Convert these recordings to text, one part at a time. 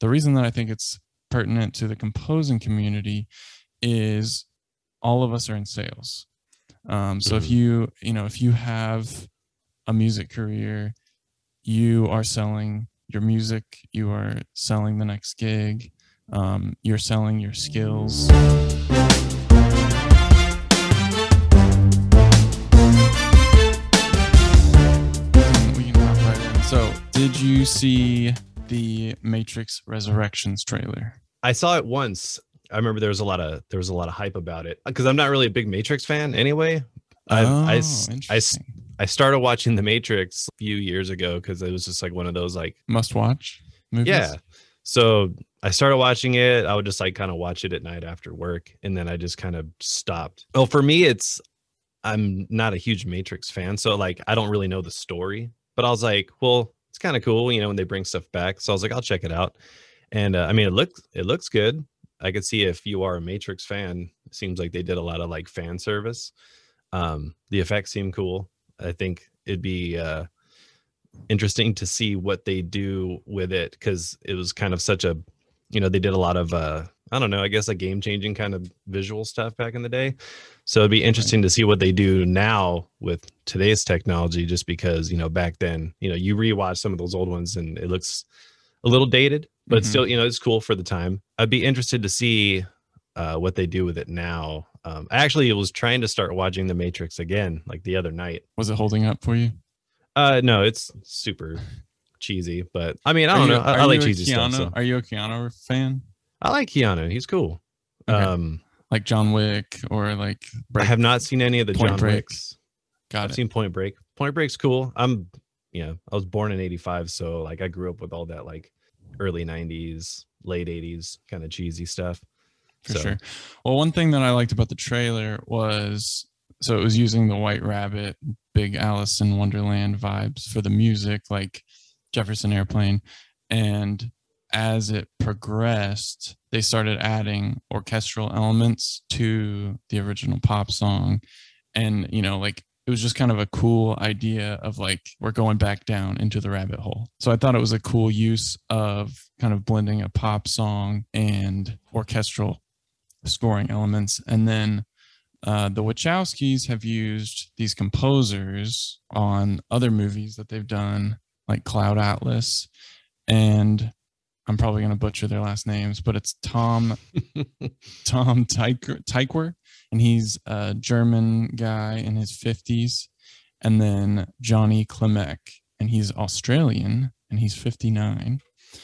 the reason that I think it's pertinent to the composing community is all of us are in sales. Um, so if Mhm. you you know if you have a music career, you are selling your music, you are selling the next gig, um, you're selling your skills. We can hop right in. So, did you see the Matrix Resurrections trailer? I saw it once. I remember there was a lot of there was a lot of hype about it because I'm not really a big Matrix fan anyway. I- I oh, I interesting. I started watching The Matrix a few years ago because it was just like one of those like Must watch movies. yeah. So I started watching it. I would just like kind of watch it at night after work, and then I just kind of stopped. Oh, for me, it's I'm not a huge Matrix fan, so like I don't really know the story. But I was like, well, it's kind of cool, you know, when they bring stuff back. So I was like, I'll check it out. And uh, I mean, it looks it looks good. I could see if you are a Matrix fan, it seems like they did a lot of like fan service. Um, the effects seem cool. I think it'd be uh, interesting to see what they do with it because it was kind of such a, you know, they did a lot of uh, I don't know, I guess a game changing kind of visual stuff back in the day. So it'd be interesting to see what they do now with today's technology, just because you know back then, you know, you rewatch some of those old ones and it looks a little dated, but Mhm. still, you know, it's cool for the time. I'd be interested to see uh, what they do with it now. Um, I actually was trying to start watching The Matrix again, like the other night. Was it holding up for you? Uh, no, it's super cheesy, but I mean, I don't you- know. I, I like cheesy Keanu, stuff. So. Are you a Keanu fan? I like Keanu. He's cool. Okay. Um, Like John Wick or like I have not seen any of the Point John Break. Wicks. Got I've it. seen Point Break. Point Break's cool. I'm, yeah, I was born in '85, so like I grew up with all that like early '90s, late '80s kind of cheesy stuff. for So, sure. Well, one thing that I liked about the trailer was so it was using the White Rabbit, big Alice in Wonderland vibes for the music, like Jefferson Airplane. And as it progressed, they started adding orchestral elements to the original pop song. And, you know, like it was just kind of a cool idea of like we're going back down into the rabbit hole. So I thought it was a cool use of kind of blending a pop song and orchestral scoring elements. And then uh, the Wachowskis have used these composers on other movies that they've done, like Cloud Atlas, and I'm probably going to butcher their last names, but it's Tom Tom Tykwer, and he's a German guy in his 50s, and then Johnny Klimek, and he's Australian, and he's 59.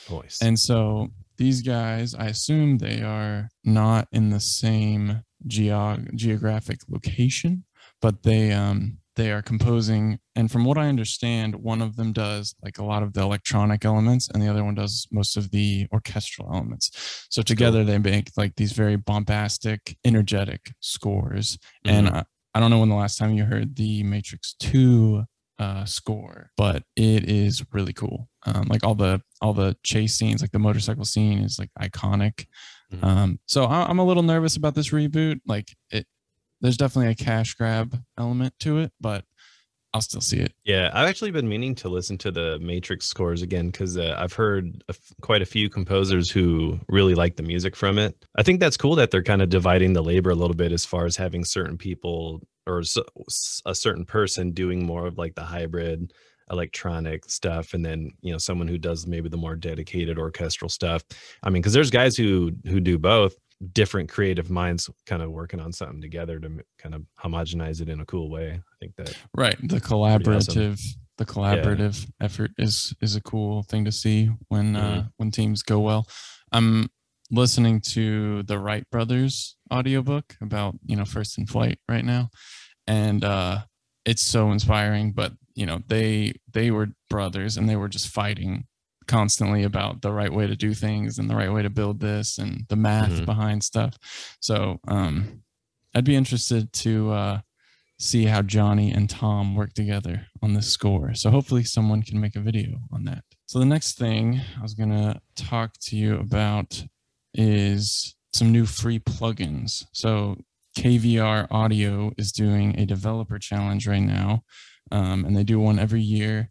voice. And so these guys, I assume they are not in the same geog- geographic location, but they um they are composing and from what I understand, one of them does like a lot of the electronic elements and the other one does most of the orchestral elements. So together they make like these very bombastic, energetic scores. And Mhm. I, I don't know when the last time you heard the Matrix 2 uh, score, but it is really cool. Um, like all the all the chase scenes, like the motorcycle scene, is like iconic. Mhm. Um, so I, I'm a little nervous about this reboot. Like it, there's definitely a cash grab element to it, but I'll still see it. Yeah, I've actually been meaning to listen to the Matrix scores again because uh, I've heard a f- quite a few composers who really like the music from it. I think that's cool that they're kind of dividing the labor a little bit as far as having certain people or a certain person doing more of like the hybrid electronic stuff and then you know someone who does maybe the more dedicated orchestral stuff i mean because there's guys who who do both different creative minds kind of working on something together to kind of homogenize it in a cool way i think that Right. The awesome. collaborative the collaborative effort is is a cool thing to see when uh Mhm. when teams go well. I'm listening to the Wright brothers audiobook about, you know, First in Flight right now. And uh it's so inspiring, but you know, they they were brothers and they were just fighting constantly about the right way to do things and the right way to build this and the math Mhm. behind stuff. So um I'd be interested to uh see how Johnny and Tom work together on this score. So hopefully someone can make a video on that. So the next thing I was going to talk to you about is some new free plugins. So KVR Audio is doing a developer challenge right now, um, and they do one every year.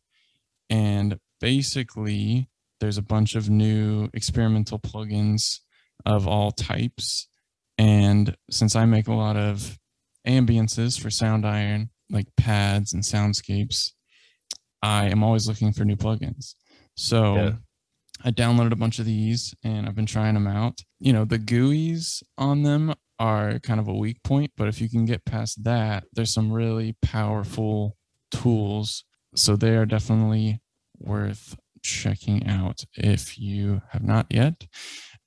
And basically, there's a bunch of new experimental plugins of all types. And since I make a lot of ambiances for Soundiron, like pads and soundscapes, I am always looking for new plugins. So Yeah. I downloaded a bunch of these and I've been trying them out. You know, the GUIs on them are kind of a weak point, but if you can get past that, there's some really powerful tools. So they are definitely worth checking out if you have not yet.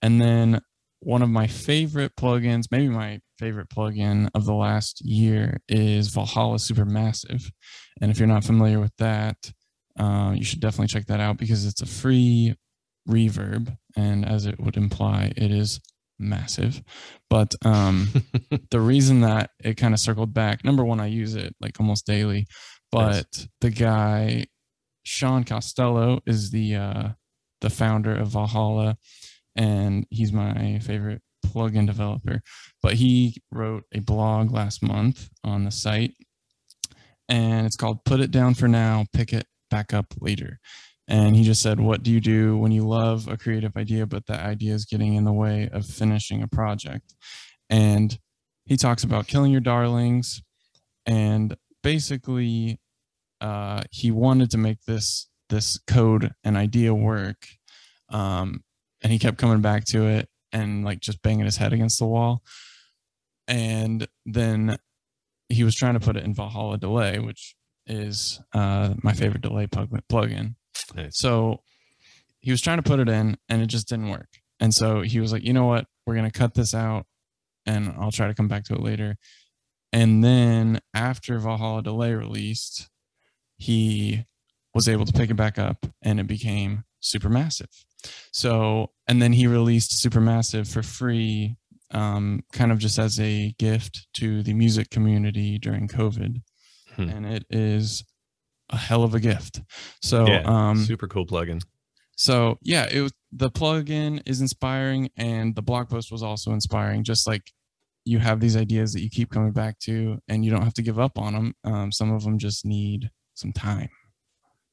And then one of my favorite plugins, maybe my favorite plugin of the last year is Valhalla Supermassive. And if you're not familiar with that, uh, you should definitely check that out because it's a free reverb. And as it would imply, it is massive. But um, the reason that it kind of circled back, number one, I use it like almost daily, but the guy, Sean Costello, is the uh, the founder of Valhalla, and he's my favorite plugin developer. But he wrote a blog last month on the site, and it's called "Put It Down for Now, Pick It Back Up Later." And he just said, What do you do when you love a creative idea, but that idea is getting in the way of finishing a project? And he talks about killing your darlings. And basically, uh, he wanted to make this this code and idea work. Um, and he kept coming back to it and like just banging his head against the wall. And then he was trying to put it in Valhalla Delay, which is uh, my favorite delay plug- plugin. Nice. So he was trying to put it in and it just didn't work. And so he was like, you know what? We're going to cut this out and I'll try to come back to it later. And then after Valhalla Delay released, he was able to pick it back up and it became Supermassive. So, and then he released Supermassive for free, um, kind of just as a gift to the music community during COVID. Hmm. And it is a hell of a gift. So, yeah, um, super cool plugin. so yeah, it was, the plugin is inspiring, and the blog post was also inspiring. Just like you have these ideas that you keep coming back to, and you don't have to give up on them. Um, some of them just need some time.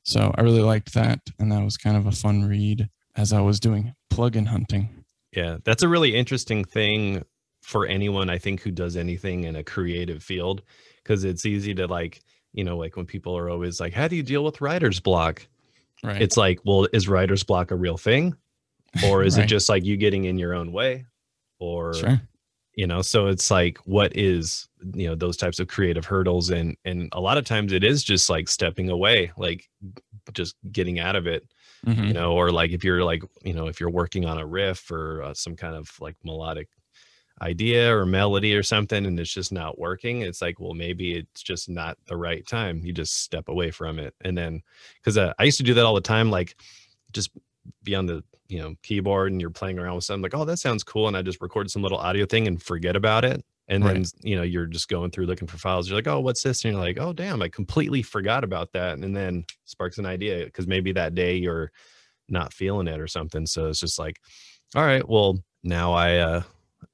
So I really liked that, and that was kind of a fun read as I was doing plugin hunting. Yeah, that's a really interesting thing for anyone I think who does anything in a creative field because it's easy to like, you know, like when people are always like, "How do you deal with writer's block?" Right. It's like, well, is writer's block a real thing, or is Right. it just like you getting in your own way, or sure. You know? So it's like, what is you know those types of creative hurdles, and and a lot of times it is just like stepping away, like just getting out of it Mhm. you know or like if you're like you know if you're working on a riff or uh, some kind of like melodic idea or melody or something and it's just not working it's like well maybe it's just not the right time you just step away from it and then because uh, i used to do that all the time like just be on the you know keyboard and you're playing around with something like oh that sounds cool and i just record some little audio thing and forget about it. And then Right. you know you're just going through looking for files you're like oh what's this? And you're like oh damn i completely forgot about that. And then sparks an idea because maybe that day you're not feeling it or something. So it's just like all right well now i uh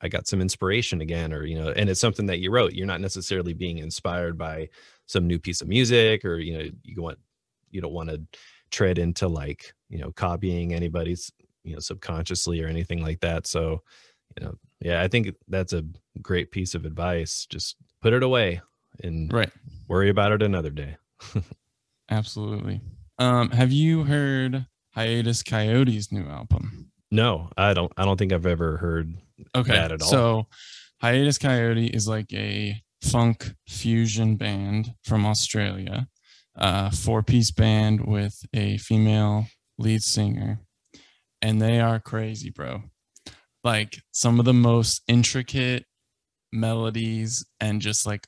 i got some inspiration again or you know and it's something that you wrote. You're not necessarily being inspired by some new piece of music or you know you want you don't want to tread into like you know copying anybody's you know subconsciously or anything like that so you know yeah i think that's a great piece of advice just put it away and Right. worry about it another day Absolutely. Um, have you heard Hiatus Kaiyote's new album? no i don't i don't think i've ever heard Okay. that at all. So Hiatus Coyote is like a funk fusion band from Australia, a four piece band with a female lead singer. And they are crazy, bro. Like some of the most intricate melodies and just like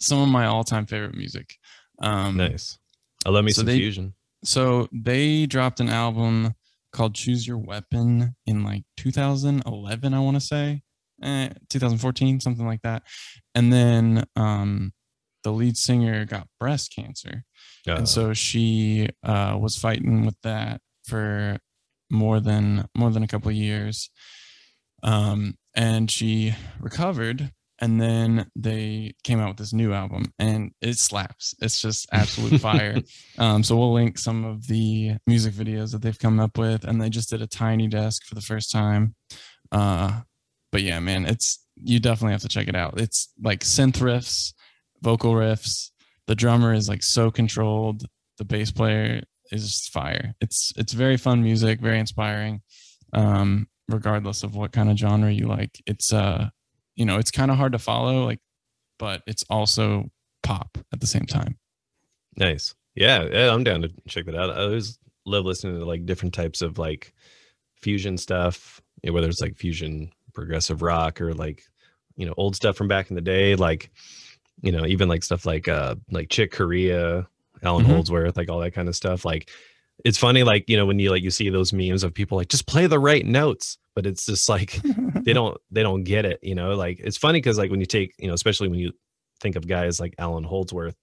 some of my all time favorite music. Um, nice i love me so some they- fusion so they dropped an album called Choose Your Weapon in like 2011, I want to say, eh, 2014, something like that. And then um, the lead singer got breast cancer. Uh, and so she uh, was fighting with that for more than more than a couple years. Um, and she recovered and then they came out with this new album and it slaps. It's just absolute fire. Um, so we'll link some of the music videos that they've come up with and they just did a tiny desk for the first time. Uh, but yeah man it's you definitely have to check it out. It's like synth riffs vocal riffs. The drummer is like so controlled. The bass player is fire it's it's very fun music very inspiring um, regardless of what kind of genre you like it's uh you know, it's kind of hard to follow, like, but it's also pop at the same time. Nice. Yeah, yeah, I'm down to check that out. I always love listening to like different types of like fusion stuff, you know, whether it's like fusion progressive rock or like, you know, old stuff from back in the day, like, you know, even like stuff like uh like Chick Corea, Allan mm-hmm. Holdsworth, like all that kind of stuff. Like it's funny, like, you know, when you like you see those memes of people like just play the right notes but it's just like they don't they don't get it you know like it's funny because like when you take you know especially when you think of guys like Allan Holdsworth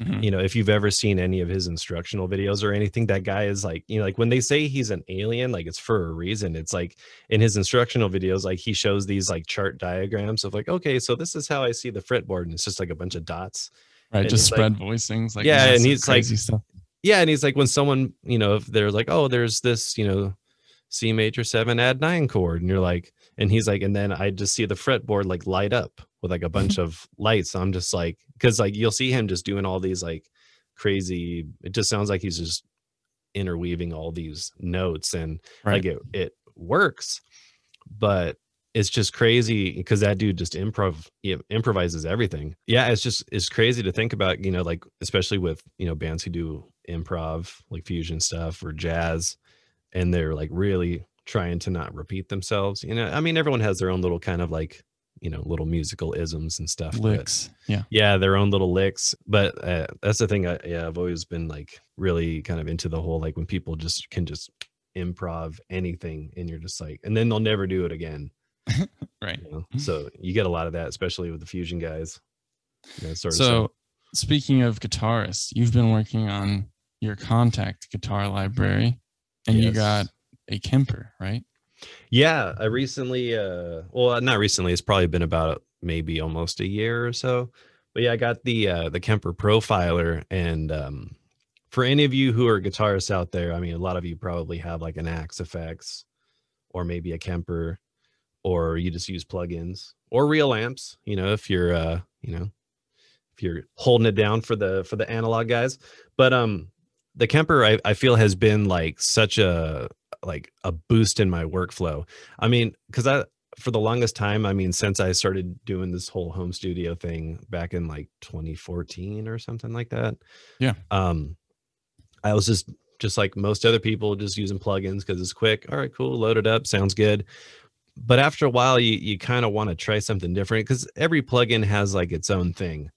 mm-hmm. you know if you've ever seen any of his instructional videos or anything that guy is like you know like when they say he's an alien like it's for a reason it's like in his instructional videos like he shows these like chart diagrams of like okay so this is how i see the fretboard and it's just like a bunch of dots right and just spread like, voicings like yeah and he's like stuff. yeah and he's like when someone you know if they're like oh there's this you know C major seven add nine chord. And you're like, and he's like, and then I just see the fretboard like light up with like a bunch of lights. I'm just like, cause like you'll see him just doing all these like crazy, it just sounds like he's just interweaving all these notes and right. like it, it works, but it's just crazy because that dude just improv improvises everything. Yeah, it's just it's crazy to think about, you know, like especially with, you know, bands who do improv, like fusion stuff or jazz and they're like really trying to not repeat themselves. You know, I mean, everyone has their own little kind of like, you know, little musical isms and stuff. Licks. yeah. Yeah. Their own little licks. But uh, that's the thing. I, yeah. I've always been like really kind of into the whole, like when people just can just improv anything and you're just like, and then they'll never do it again. right. You know? So you get a lot of that, especially with the fusion guys. sort so, of speaking of guitarists, you've been working on your Kontakt guitar library and yes. you got a Kemper, right? Yeah, I recently, uh, well, not recently. It's probably been about maybe almost a year or so. But yeah, I got the uh, the Kemper Profiler, and um, for any of you who are guitarists out there, I mean, a lot of you probably have like an Axe-Fx or maybe a Kemper, or you just use plugins or real amps. You know, if you're, uh, you know, if you're holding it down for the for the analog guys. But um, the Kemper I, I feel has been like such a like a boost in my workflow. I mean, because I for the longest time, I mean, since I started doing this whole home studio thing back in like 2014 or something like that. Yeah. Um, I was just just like most other people, just using plugins because it's quick. All right, cool, load it up, sounds good. But after a while, you you kind of want to try something different because every plugin has like its own thing.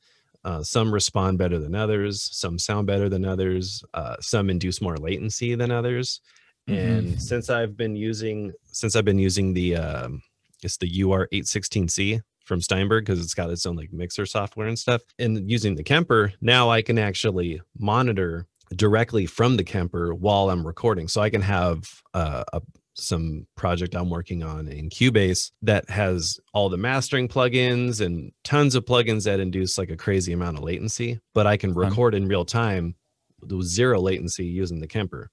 Uh, some respond better than others. Some sound better than others. Uh, some induce more latency than others. Mm-hmm. And since I've been using since I've been using the um, it's the UR816C from Steinberg because it's got its own like mixer software and stuff. And using the Kemper, now I can actually monitor directly from the Kemper while I'm recording. So I can have uh, a some project I'm working on in Cubase that has all the mastering plugins and tons of plugins that induce like a crazy amount of latency, but I can record in real time with zero latency using the Kemper.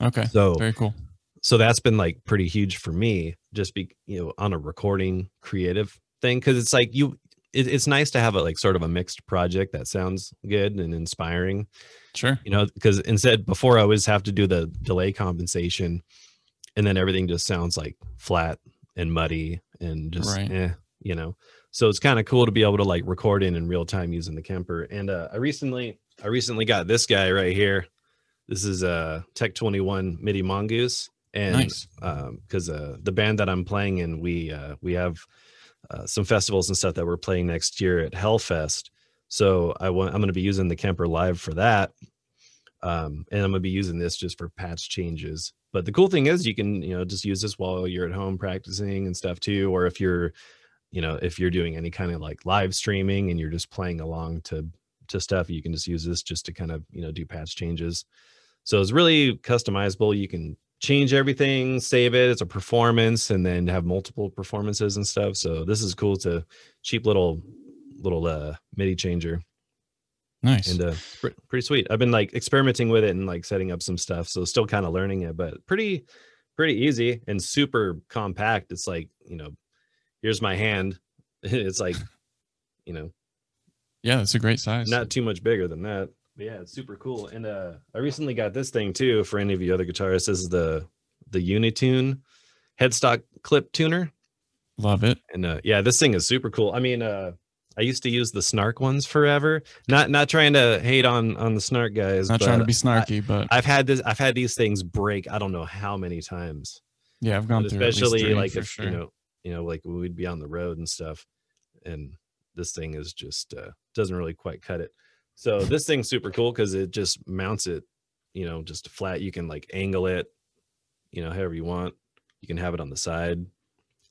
Okay. So very cool. So that's been like pretty huge for me, just be you know on a recording creative thing because it's like you, it, it's nice to have a like sort of a mixed project that sounds good and inspiring. Sure. You know, because instead before I always have to do the delay compensation and then everything just sounds like flat and muddy and just right. eh, you know. So it's kind of cool to be able to like record in in real time using the Kemper. And uh, I recently I recently got this guy right here. This is a Tech 21 MIDI Mongoose, and nice. um, because uh, the band that I'm playing in, we uh, we have uh, some festivals and stuff that we're playing next year at Hellfest. So I want I'm going to be using the Kemper live for that, um, and I'm to be using this just for patch changes but the cool thing is you can you know just use this while you're at home practicing and stuff too or if you're you know if you're doing any kind of like live streaming and you're just playing along to to stuff you can just use this just to kind of you know do patch changes so it's really customizable you can change everything, save it. It's a performance, and then have multiple performances and stuff. So this is cool. To cheap little little uh MIDI changer, Nice. and uh, pr- pretty sweet. I've been like experimenting with it and like setting up some stuff. So still kind of learning it, but pretty pretty easy and super compact. It's like you know, here's my hand. it's like you know yeah, it's a great size. not too much bigger than that. But yeah, it's super cool. And uh I recently got this thing too for any of you other guitarists. This is the the Unitune headstock clip tuner. Love it. And uh yeah, this thing is super cool. I mean, uh I used to use the snark ones forever. Not not trying to hate on on the snark guys. Not trying to be snarky, but I've had this I've had these things break I don't know how many times. yeah, I've gone But through especially like if sure. you know, you know, like we'd be on the road and stuff. And this thing is just uh doesn't really quite cut it. So this thing's super cool because it just mounts it, you know, just flat. You can like angle it, you know, however you want. You can have it on the side.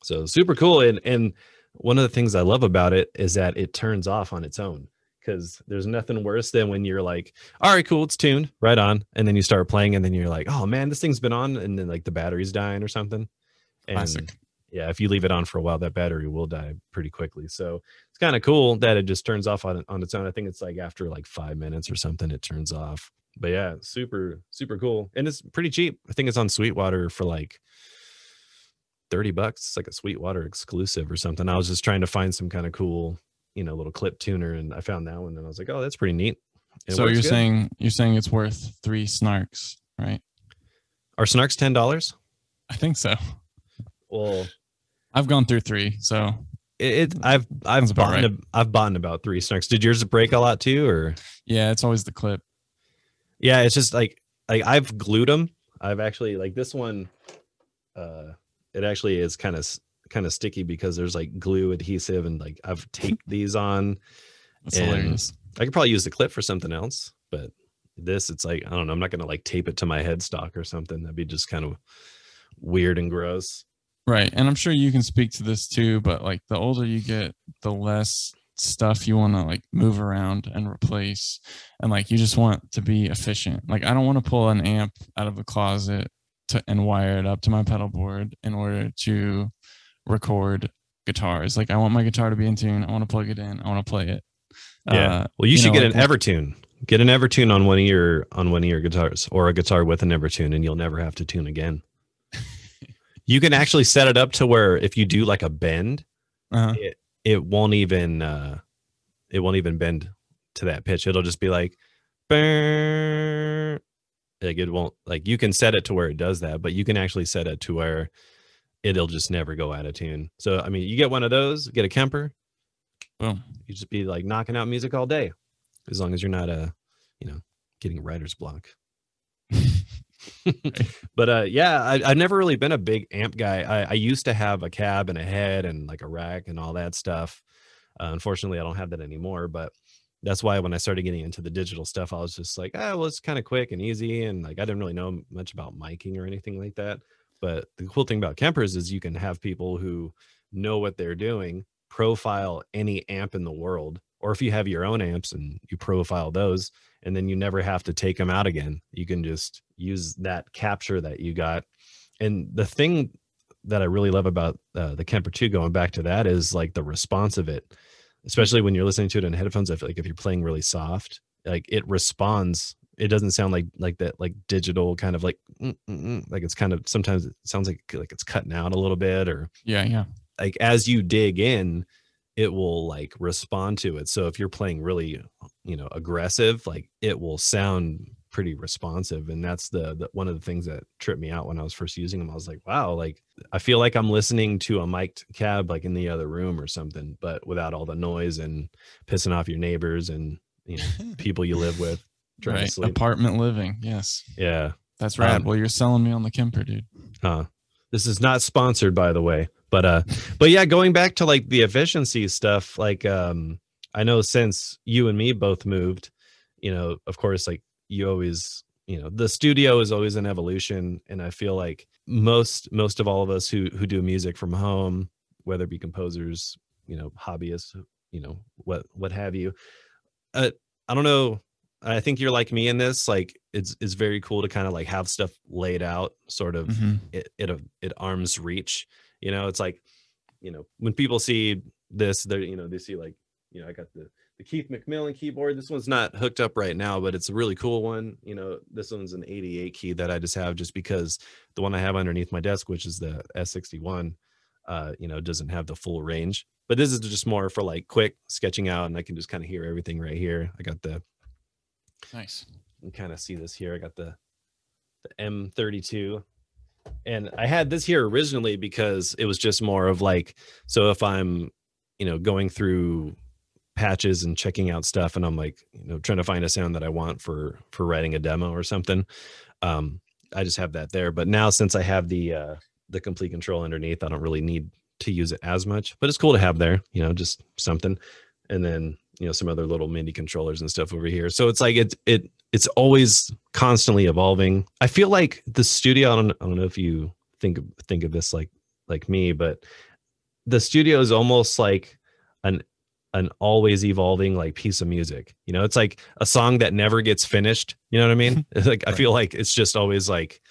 So super cool. And and one of the things I love about it is that it turns off on its own. Because there's nothing worse than when you're like, all right, cool, it's tuned, right on. And then you start playing, and then you're like, oh man, this thing's been on, and then like the battery's dying or something. And Classic. yeah, if you leave it on for a while, that battery will die pretty quickly. So it's kind of cool that it just turns off on on its own. I think it's like after like five minutes or something, it turns off. But yeah, super super cool, and it's pretty cheap. I think it's on Sweetwater for like thirty bucks. It's like a Sweetwater exclusive or something. I was just trying to find some kind of cool, you know, little clip tuner, and I found that one, and I was like, oh, that's pretty neat. It so you're good. saying you're saying it's worth three snarks, right? are snarks ten dollars? I think so. Well, I've gone through three, so it, it I've I've bought right. I've bought about three snarks. Did yours break a lot too, or? yeah, it's always the clip. Yeah, it's just like like I've glued them. I've actually like this one. Uh, it actually is kind of kind of sticky because there's like glue adhesive and like I've taped these on. That's And- hilarious. I could probably use the clip for something else, but this it's like I don't know. I'm not gonna like tape it to my headstock or something. That'd be just kind of weird and gross. Right. And I'm sure you can speak to this too, but like the older you get, the less stuff you want to like move around and replace. And like you just want to be efficient. Like I don't want to pull an amp out of a closet to and wire it up to my pedal board in order to record guitars. Like I want my guitar to be in tune. I want to plug it in. I want to play it. Yeah. Uh, Well, you, you should know, get like an Evertune. Get an Evertune on one of your on one of your guitars, or a guitar with an Evertune, and you'll never have to tune again. you can actually set it up to where if you do like a bend, uh, it won't even uh it won't even bend to that pitch. It'll just be like. Like it won't like you can set it to where it does that, but you can actually set it to where it'll just never go out of tune. So I mean, you get one of those, get a Kemper, boom. you just be like knocking out music all day, as long as you're not uh you know getting writer's block. but uh yeah I, i've never really been a big amp guy I, I used to have a cab and a head and like a rack and all that stuff uh, unfortunately i don't have that anymore but that's why when i started getting into the digital stuff i was just like ah well it's kind of quick and easy and like i didn't really know much about miking or anything like that but the cool thing about Kempers is you can have people who know what they're doing profile any amp in the world or if you have your own amps and you profile those and then you never have to take them out again. You can just use that capture that you got. And the thing that I really love about uh, the Kemper 2, going back to that, is like the response of it, especially when you're listening to it in headphones. I feel like if you're playing really soft, like it responds. It doesn't sound like like that like digital kind of like mm, mm, mm, like it's kind of sometimes it sounds like like it's cutting out a little bit or Yeah, yeah. like as you dig in it will like respond to it so if you're playing really you know aggressive like it will sound pretty responsive and that's the, the one of the things that tripped me out when i was first using them i was like wow like i feel like i'm listening to a mic'd cab like in the other room or something but without all the noise and pissing off your neighbors and you know people you live with trying to right. sleep Apartment living. Yes. yeah That's rad. Um, well, you're selling me on the Kemper, dude. Uh, this is not sponsored, by the way. But uh, but yeah, going back to like the efficiency stuff, like um, I know since you and me both moved, you know, of course, like you always, you know, the studio is always an evolution, and I feel like most most of all of us who who do music from home, whether it be composers, you know, hobbyists, you know, what what have you, uh, I don't know. I think you're like me in this. Like it's it's very cool to kind of like have stuff laid out sort of Mhm. it it at arm's reach you know it's like you know when people see this they're you know they see like you know i got the the Keith McMillen keyboard. This one's not hooked up right now but it's a really cool one. You know this one's an 88 key that i just have just because the one i have underneath my desk which is the s61 uh you know doesn't have the full range. But this is just more for like quick sketching out and i can just kind of hear everything right here. I got the Nice. you kind of see this here. I got the the M32, and I had this here originally because it was just more of like, so if I'm, you know, going through patches and checking out stuff, and I'm like, you know, trying to find a sound that I want for for writing a demo or something, um, I just have that there. But now since I have the uh, the Komplete Kontrol underneath, I don't really need to use it as much. But it's cool to have there, you know, just something. And then you know some other little mini controllers and stuff over here. So it's like it it it's always constantly evolving. I feel like the studio. I don't I don't know if you think think of this like like me, but the studio is almost like an an always evolving like piece of music. You know, it's like a song that never gets finished. You know what I mean? It's like I feel like it's just always like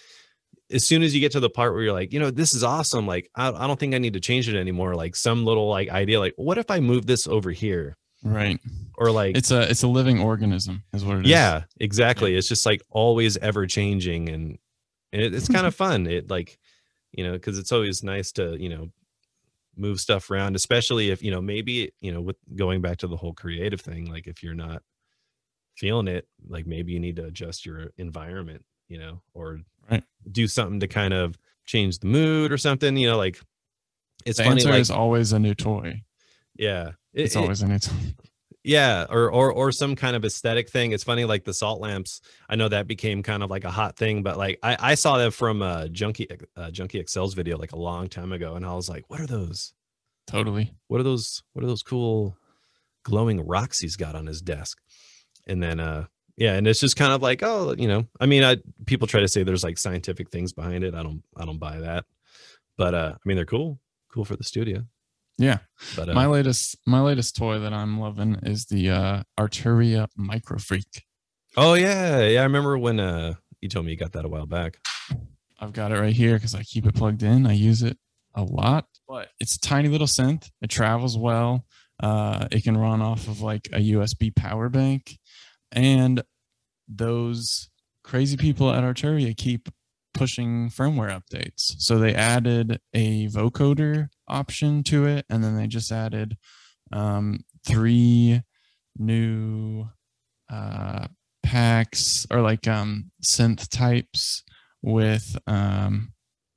as soon as you get to the part where you're like, you know, this is awesome. Like, I, I don't think I need to change it anymore. Like some little like idea, like, what if I move this over here? Right. Or like, It's a it's a living organism, is what it is. yeah, exactly. It's just like always ever changing, and, and it, it's kind of fun. It like, you know, because it's always nice to you know move stuff around, especially if you know maybe you know with going back to the whole creative thing. Like if you're not feeling it, like maybe you need to adjust your environment, you know, or Right. do something to kind of change the mood or something. You know, like it's the funny. answer Like is always a new toy. yeah, It- It's it- always a new toy. Yeah or or or some kind of aesthetic thing it's funny like the salt lamps i know that became kind of like a hot thing but like i i saw that from a junkie uh, Junkie XL's video like a long time ago and i was like what are those? Totally. what are those what are those cool glowing rocks he's got on his desk? And then uh yeah and it's just kind of like oh you know i mean i people try to say there's like scientific things behind it i don't i don't buy that but uh i mean they're cool cool for the studio Yeah. but uh, my latest my latest toy that I'm loving is the uh Arturia MicroFreak. oh yeah yeah i remember when uh you told me you got that a while back I've got it right here because I keep it plugged in. I use it a lot, but it's a tiny little synth. It travels well. Uh, it can run off of like a USB power bank, and those crazy people at Arturia keep pushing firmware updates. So they added a vocoder option to it, and then they just added um, three new uh, packs or like um, synth types with um,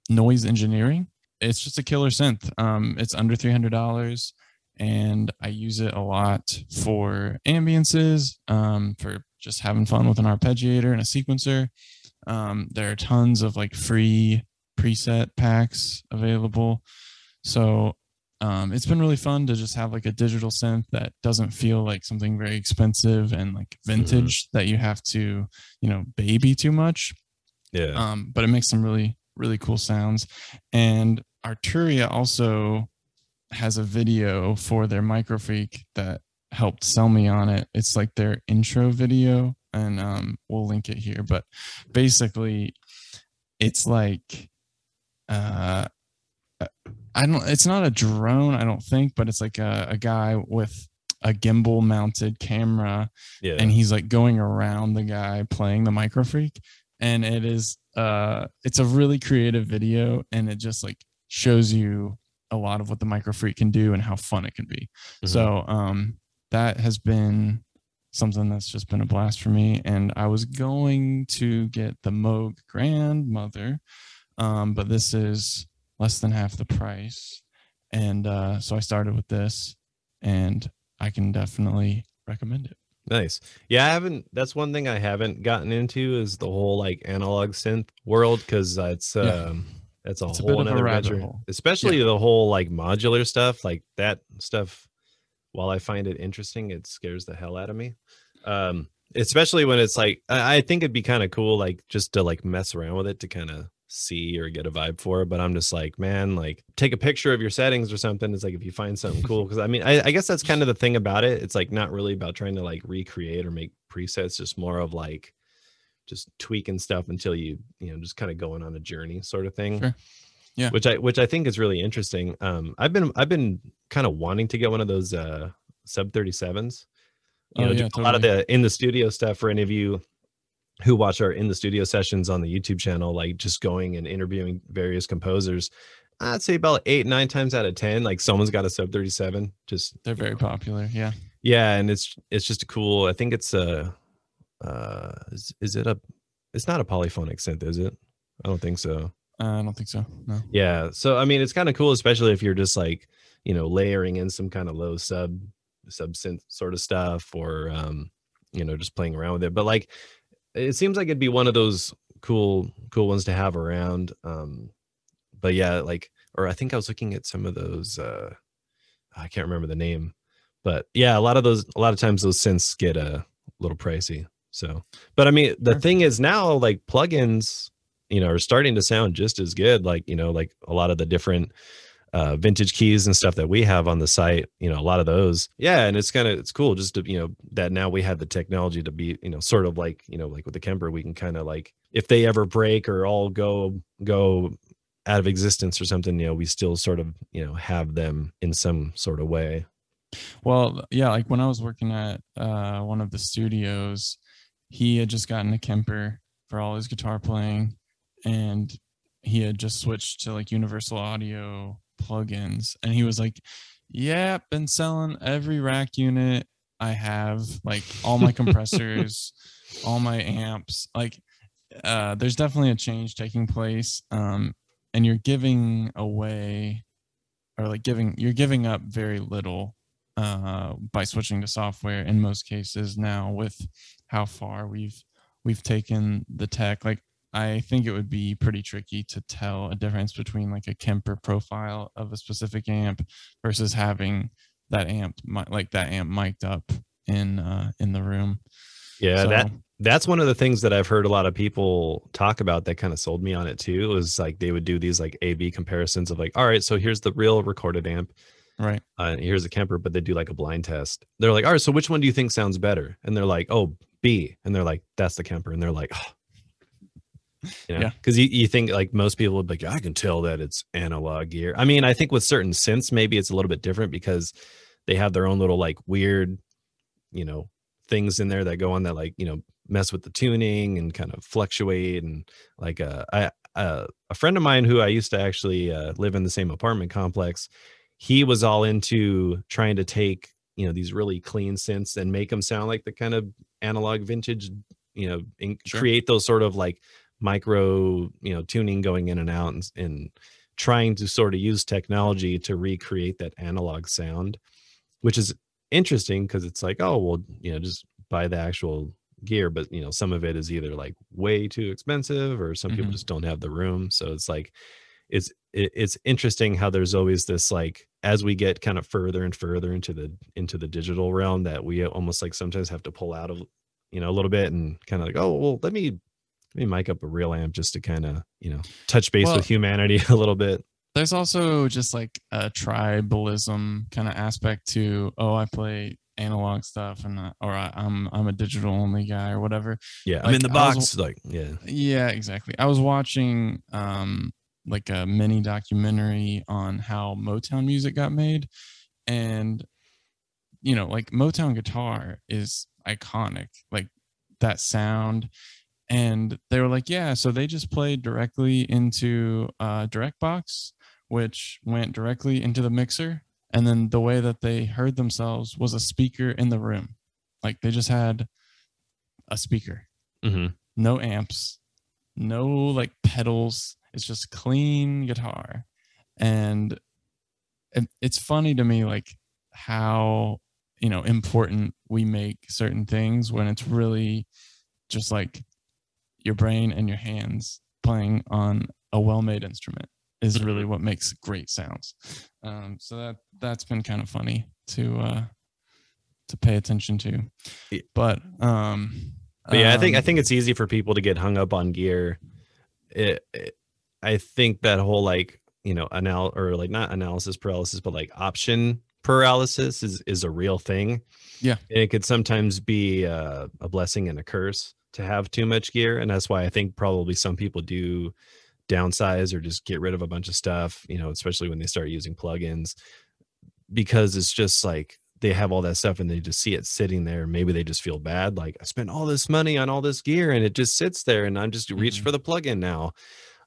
noise engineering. It's just a killer synth. Um, it's under three hundred dollars, and I use it a lot for ambiances, um, for just having fun with an arpeggiator and a sequencer. Um, there are tons of like free preset packs available, so um, it's been really fun to just have like a digital synth that doesn't feel like something very expensive and like vintage that you have to, you know, baby too much. Yeah. Um, but it makes some really really cool sounds. And arturia also has a video for their MicroFreak that helped sell me on it. It's like their intro video and um, we'll link it here. But basically it's like uh i don't it's not a drone i don't think but it's like a, a guy with a gimbal mounted camera. Yeah. And he's like going around the guy playing the MicroFreak and it is uh it's a really creative video and it just like shows you a lot of what the MicroFreak can do and how fun it can be. Mhm. so um that has been something that's just been a blast for me. And i was going to get the moog grandmother um but this is less than half the price and uh so i started with this and i can definitely recommend it Nice. Yeah, I haven't. That's one thing I haven't gotten into is the whole like analog synth world because it's Yeah. um that's a It's a whole a another hole. Especially the whole like modular stuff, like that stuff. While I find it interesting, it scares the hell out of me. Um, especially when it's like I, I think it'd be kind of cool, like just to like mess around with it to kind of see or get a vibe for. But I'm just like, man, like take a picture of your settings or something. It's like if you find something cool, because I mean, I, I guess that's kind of the thing about it. It's like not really about trying to like recreate or make presets, just more of like just tweaking stuff until you you know just kind of going on a journey sort of thing. Sure. Yeah. Which I which I think is really interesting. Um, I've been I've been kind of wanting to get one of those uh sub 37s. You Oh, know, yeah, just a lot of the in the studio stuff for any of you who watch our in the studio sessions on the YouTube channel, like just going and interviewing various composers. I'd say about eight, nine times out of ten, like someone's got a sub 37. Just They're very know, popular. Yeah. yeah, and it's it's just a cool. I think it's a uh is, is it a it's not a polyphonic synth, is it? I don't think so. Uh, I don't think so. No. Yeah. So I mean it's kind of cool, especially if you're just like, you know, layering in some kind of low sub sub synth sort of stuff or um, you know, just playing around with it. But like it seems like it'd be one of those cool, cool ones to have around. Um, but yeah, like or I think I was looking at some of those uh I can't remember the name. But yeah, a lot of those a lot of times those synths get a little pricey. So but I mean the Sure. thing is now like plugins you know are starting to sound just as good like you know like a lot of the different uh vintage keys and stuff that we have on the site you know a lot of those. Yeah and it's kind of it's cool just to you know that now we have the technology to be you know sort of like you know like with the kemper we can kind of like if they ever break or all go go out of existence or something you know we still sort of you know have them in some sort of way. Well, yeah, like when I was working at uh, one of the studios, he had just gotten a Kemper for all his guitar playing, and he had just switched to like Universal Audio plugins, and he was like, "Yeah, been selling every rack unit I have, like all my compressors, all my amps. Like, uh, there's definitely a change taking place, um, and you're giving away." or like giving you're giving up very little uh, by switching to software in most cases now with how far we've we've taken the tech like i think it would be pretty tricky to tell a difference between like a kemper profile of a specific amp versus having that amp like that amp mic'd up in uh in the room yeah that that's one of the things that I've heard a lot of people talk about that kind of sold me on it too. Was like they would do these like A B comparisons of like, all right, so here's the real recorded amp, right uh, here's a Kemper, but they do like a blind test. They're like, all right, so which one do you think sounds better? And they're like, oh, B, and they're like, that's the Kemper, and they're like, oh. You know, Yeah. because you, you think like most people would be like, I can tell that it's analog gear. I mean, I think with certain synths, maybe it's a little bit different because they have their own little like weird, you know, things in there that go on that like you know mess with the tuning and kind of fluctuate and like uh i uh, a friend of mine who i used to actually uh, live in the same apartment complex he was all into trying to take you know these really clean synths and make them sound like the kind of analog vintage you know and Sure. create those sort of like micro you know tuning going in and out and, and trying to sort of use technology to recreate that analog sound which is interesting because it's like oh well you know just buy the actual gear but you know some of it is either like way too expensive or some people Mhm. just don't have the room so it's like it's it, it's interesting how there's always this like as we get kind of further and further into the into the digital realm that we almost like sometimes have to pull out of you know a little bit and kind of like oh well let me let me mic up a real amp just to kind of you know touch base Well- with humanity a little bit. There's also just like a tribalism kind of aspect to oh i play analog stuff and I, or I, i'm i'm a digital only guy or whatever. Yeah i'm in the I was- box like yeah. Yeah exactly. I was watching um like a mini documentary on how motown music got made and you know like motown guitar is iconic like that sound and they were like yeah. So they just played directly into uh direct box which went directly into the mixer. And then the way that they heard themselves was a speaker in the room. Like they just had a speaker. Hmm no amps, no like pedals. It's just clean guitar. And it's funny to me like how, you know, important we make certain things when it's really just like your brain and your hands playing on a well-made instrument is really what makes great sounds. Um, so that that's been kind of funny to uh to pay attention to. But um But yeah, I think I um, think it's easy for people to get hung up on gear. It, it- I think that whole like you know anal or like not analysis paralysis, but like option paralysis is is a real thing. Yeah. and it could sometimes be uh, a blessing and a curse. To have too much gear and that's why i think probably some people do downsize or just get rid of a bunch of stuff you know especially when they start using plugins because it's just like they have all that stuff and they just see it sitting there maybe they just feel bad like i spent all this money on all this gear and it just sits there and i'm just reach Mhm. for the plugin now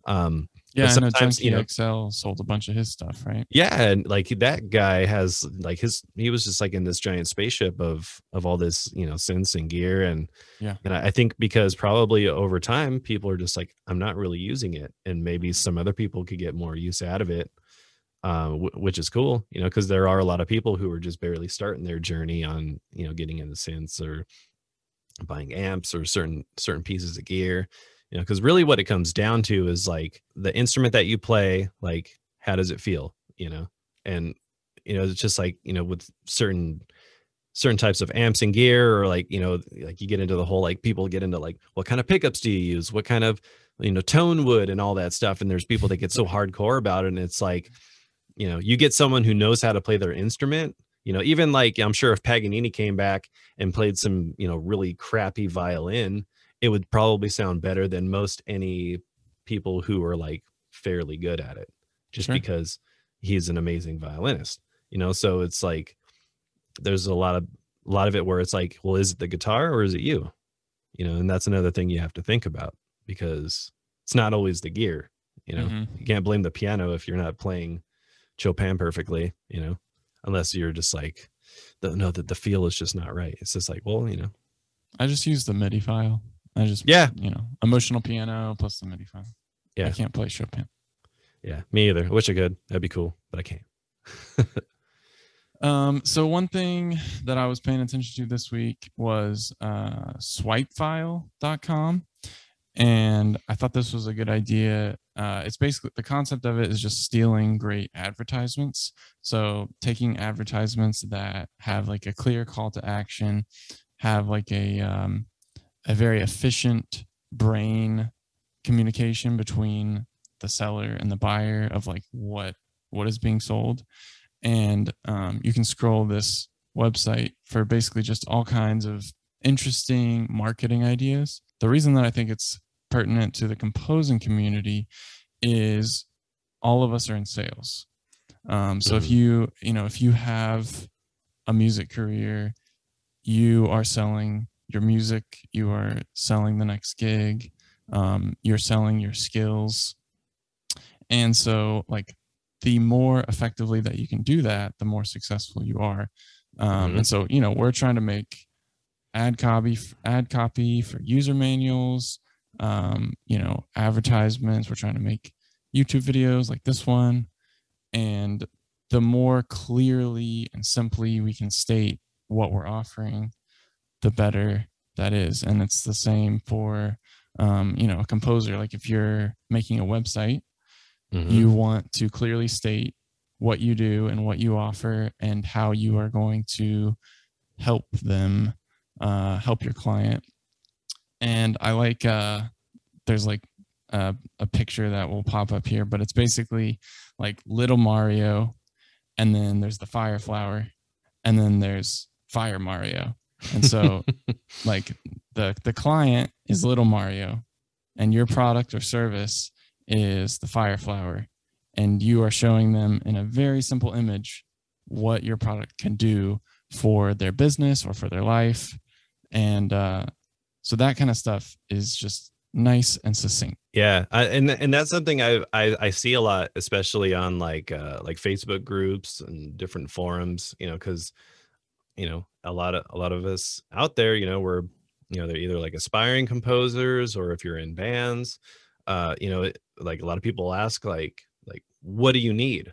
um Yeah, I know sometimes, you know- XL sold a bunch of his stuff, right? yeah and like that guy has like his he was just like in this giant spaceship of of all this you know synths and gear and Yeah. and i think because probably over time people are just like i'm not really using it and maybe some other people could get more use out of it uh, wh- which is cool you know because there are a lot of people who are just barely starting their journey on you know getting into synths or buying amps or certain certain pieces of gear you know because really what it comes down to is like the instrument that you play like how does it feel you know? And you know it's just like you know with certain certain types of amps and gear or like you know like you get into the whole like people get into like what kind of pickups do you use? What kind of you know tone wood and all that stuff and there's people that get so hardcore about it and it's like you know you get someone who knows how to play their instrument you know even like i'm sure if paganini came back and played some you know really crappy violin it would probably sound better than most any people who are like fairly good at it just Sure. because he's an amazing violinist you know so it's like there's a lot of a lot of it where it's like well is it the guitar or is it you you know and that's another thing you have to think about because it's not always the gear you know Mhm. you can't blame the piano if you're not playing chopin perfectly you know unless you're just like the, no the, the feel is just not right it's just like well you know I just use the MIDI file. I just Yeah. you know, emotional piano plus the MIDI file. Yeah, I can't play Chopin. yeah me either i wish i could that'd be cool but i can't Um, so one thing that I was paying attention to this week was uh, swipefile.com. And I thought this was a good idea. Uh, it's basically the concept of it is just stealing great advertisements. So taking advertisements that have like a clear call to action, have like a um, a very efficient brain communication between the seller and the buyer of like what what is being sold and um, you can scroll this website for basically just all kinds of interesting marketing ideas. The reason that I think it's pertinent to the composing community is all of us are in sales. Um, so if Mhm. you you know if you have a music career, you are selling your music, you are selling the next gig, um, you're selling your skills, and so like the more effectively that you can do that, the more successful you are. Um, Mhm. And so, you know, we're trying to make ad copy, ad copy for user manuals, um, you know, advertisements. We're trying to make YouTube videos like this one. And the more clearly and simply we can state what we're offering, the better that is. And it's the same for, um, you know, a composer. Like if you're making a website, Mhm. you want to clearly state what you do and what you offer and how you are going to help them uh, help your client and i like uh, there's like a, a picture that will pop up here but it's basically like little mario and then there's the fire flower and then there's fire mario and so like the the client is little mario and your product or service is the fire flower and you are showing them in a very simple image what your product can do for their business or for their life and uh, so that kind of stuff is just nice and succinct Yeah, and and that's something I, I I see a lot, especially on like uh like Facebook groups and different forums. You know, because you know a lot of a lot of us out there, you know, we're you know they're either like aspiring composers or if you're in bands, uh, you know, it, like a lot of people ask like like what do you need?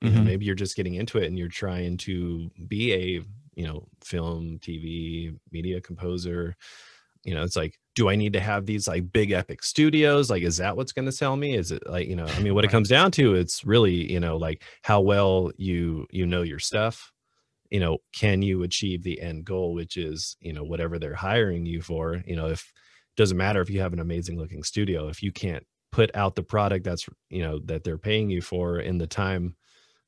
You know, maybe you're just getting into it and you're trying to be a you know film, TV, media composer. You know it's like do i need to have these like big epic studios? Like is that what's going to sell me? Is it like you know i mean what it comes down to it's really you know like how well you you know your stuff you know can you achieve the end goal which is you know whatever they're hiring you for you know if doesn't matter if you have an amazing looking studio if you can't put out the product that's you know that they're paying you for in the time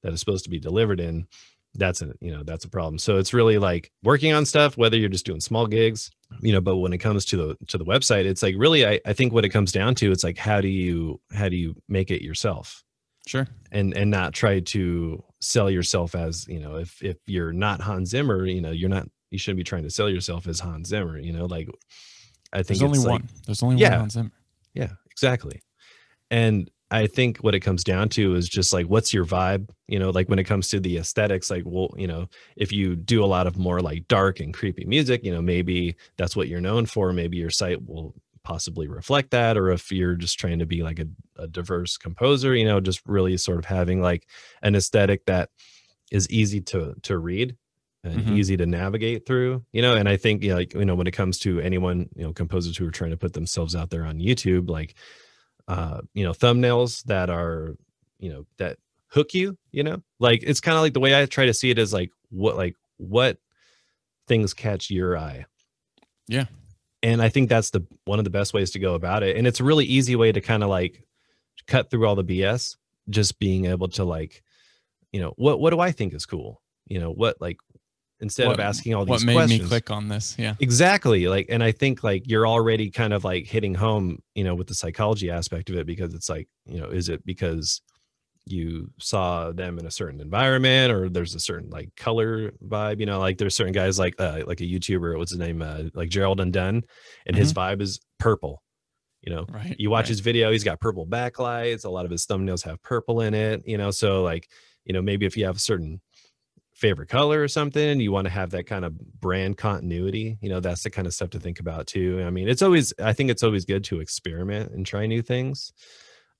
that is supposed to be delivered in that's a you know that's a problem so it's really like working on stuff whether you're just doing small gigs you know but when it comes to the to the website it's like really I, I think what it comes down to it's like how do you how do you make it yourself Sure. and and not try to sell yourself as you know if if you're not hans zimmer you know you're not you shouldn't be trying to sell yourself as hans zimmer you know like i think There's only like, one. There's only Yeah. one Hans Zimmer. yeah, exactly. And I think what it comes down to is just like what's your vibe, you know, like when it comes to the aesthetics, like well, you know, if you do a lot of more like dark and creepy music, you know, maybe that's what you're known for. Maybe your site will possibly reflect that. Or if you're just trying to be like a, a diverse composer, you know, just really sort of having like an aesthetic that is easy to to read and Mhm. easy to navigate through you know and i think you know, like you know when it comes to anyone you know composers who are trying to put themselves out there on youtube like uh you know thumbnails that are you know that hook you you know like it's kind of like the way i try to see it is like what like what things catch your eye Yeah. And i think that's the one of the best ways to go about it and it's a really easy way to kind of like cut through all the bs just being able to like you know what what do i think is cool you know what like instead What- of asking all these questions. What made questions me click on this? Yeah. exactly like and i think like you're already kind of like hitting home you know with the psychology aspect of it because it's like you know is it because you saw them in a certain environment or there's a certain like color vibe you know like there's certain guys like uh, like a youtuber what's his name uh, like gerald undone and his vibe is purple you know Right. you watch right. his video he's got purple backlights a lot of his thumbnails have purple in it you know so like you know maybe if you have a certain favorite color or something you want to have that kind of brand continuity you know that's the kind of stuff to think about too i mean it's always i think it's always good to experiment and try new things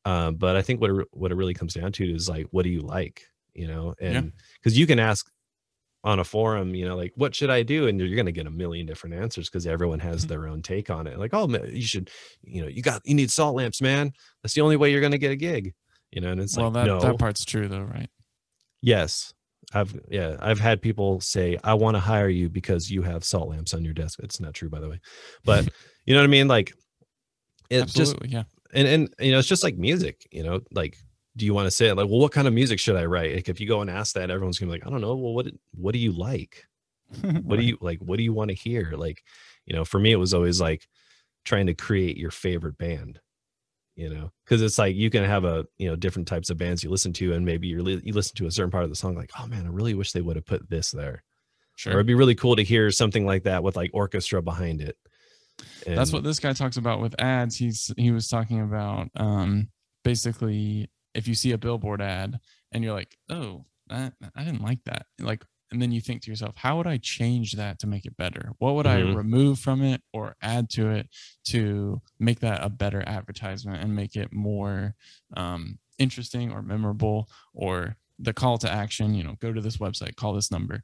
um, but i think what it, what it really comes down to is like what do you like you know? And because you can ask on a forum you know like what should i do? And you're going to get a million different answers because everyone has Mhm. their own take on it. Like oh you should you know you got you need salt lamps man. That's the only way you're going to get a gig. You know and it's like, well, like that no. that part's true though, right? yes. I've yeah i've had people say i want to hire you because you have salt lamps on your desk. It's not true by the way. But you know what i mean? Like it just yeah. And and you know it's just like music you know like do you want to say it? Like well what kind of music should i write? Like if you go and ask that everyone's gonna be like i don't know. Well what what do you like? What do you like what do you want to hear? Like you know for me it was always like trying to create your favorite band you know? Because it's like you can have a you know different types of bands you listen to and maybe you're you listen to a certain part of the song like oh man i really wish they would have put this there. Or Sure. it'd be really cool to hear something like that with like orchestra behind it That's what this guy talks about with ads. He's he was talking about um basically if you see a billboard ad and you're like, oh, I, I didn't like that. Like, and then you think to yourself, how would I change that to make it better? What would I Mhm. remove from it or add to it to make that a better advertisement and make it more um, interesting or memorable or the call to action, you know, go to this website, call this number,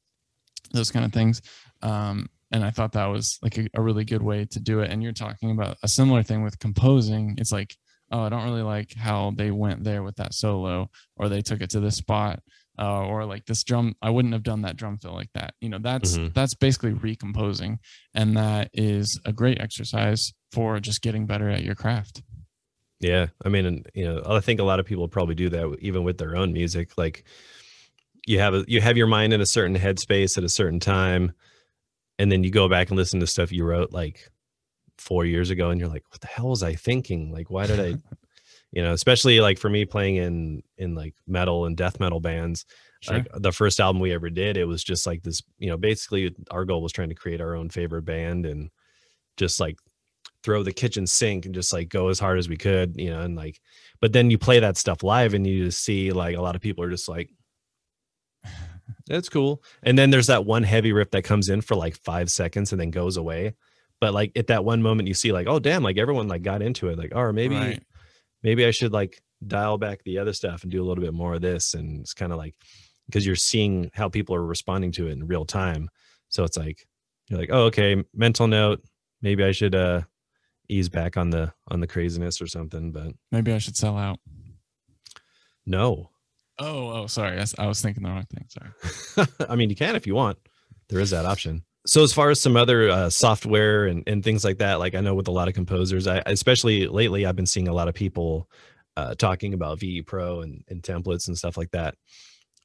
those kind of things. Um, and I thought that was like a, a really good way to do it. And you're talking about a similar thing with composing. It's like, oh, I don't really like how they went there with that solo, or they took it to this spot, uh, or like this drum. I wouldn't have done that drum fill like that. You know, that's Mhm. that's basically recomposing, and that is a great exercise for just getting better at your craft. Yeah, I mean, and, you know, I think a lot of people probably do that even with their own music. Like, you have a you have your mind in a certain headspace at a certain time, and then you go back and listen to stuff you wrote like four years ago, and you're like, "What the hell was I thinking? Like, why did I?" you know, especially like for me playing in in like metal and death metal bands. Sure. Like the first album we ever did, it was just like this. You know, basically our goal was trying to create our own favorite band and just like throw the kitchen sink and just like go as hard as we could, you know, and like, but then you play that stuff live and you just see like a lot of people are just like, that's cool. And then there's that one heavy riff that comes in for like five seconds and then goes away. But like at that one moment, you see like, oh damn, like everyone like got into it. Like, oh, or maybe Right. maybe I should like dial back the other stuff and do a little bit more of this. And it's kind of like because you're seeing how people are responding to it in real time. So it's like you're like, oh, okay, mental note. Maybe I should uh ease back on the on the craziness or something. But Maybe I should sell out. no. Oh, oh, sorry. I was thinking the wrong thing. Sorry. I mean, you can if you want. There is that option. So as far as some other uh, software and, and things like that, like I know with a lot of composers, I especially lately, I've been seeing a lot of people uh, talking about VE Pro and, and templates and stuff like that.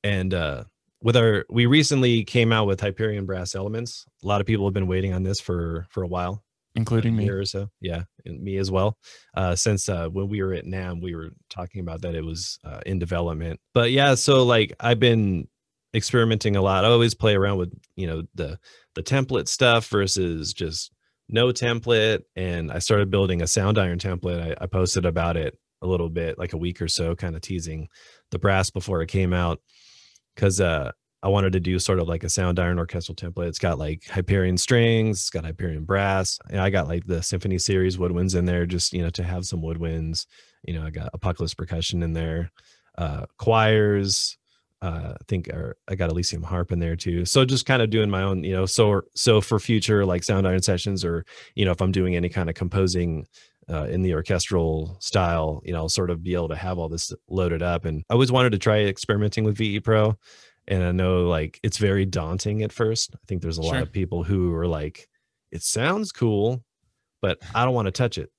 And uh, with our we recently came out with Hyperion brass elements. A lot of people have been waiting on this for for a while, including me. or so. Yeah, me as well. Uh, since uh, when we were at NAMM we were talking about that it was uh, in development. But yeah, so like I've been experimenting a lot. I always play around with you know the the template stuff versus just no template. And I started building a Soundiron template. I, I posted about it a little bit, like a week or so, kind of teasing the brass before it came out because uh, I wanted to do sort of like a Soundiron orchestral template. It's got like Hyperion strings, it's got Hyperion brass. And I got like the Symphony series woodwinds in there, just you know to have some woodwinds. You know, I got Apocalypse percussion in there, uh, choirs. Uh, I think I got Elysium harp in there too. So just kind of doing my own, you know. So so for future like Soundiron sessions, or you know, if I'm doing any kind of composing uh, in the orchestral style, you know, I'll sort of be able to have all this loaded up. And I always wanted to try experimenting with VE Pro. And I know like it's very daunting at first. I think there's a Sure. lot of people who are like, it sounds cool, but I don't want to touch it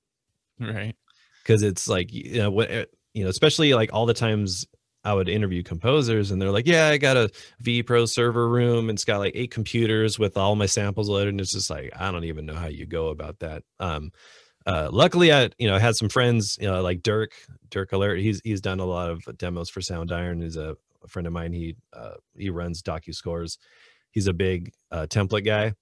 Right. because it's like, you know, what, eh, you know, especially like all the times I would interview composers and they're like, yeah, I got a VE Pro server room and it's got like eight computers with all my samples loaded. And it's just like, I don't even know how you go about that. Um, uh, luckily I, you know, had some friends, you know, like Dirk, Dirk Ehlert. He's, he's done a lot of demos for Soundiron. He's a, a friend of mine. He, uh, he runs Docu Scores. He's a big uh, template guy.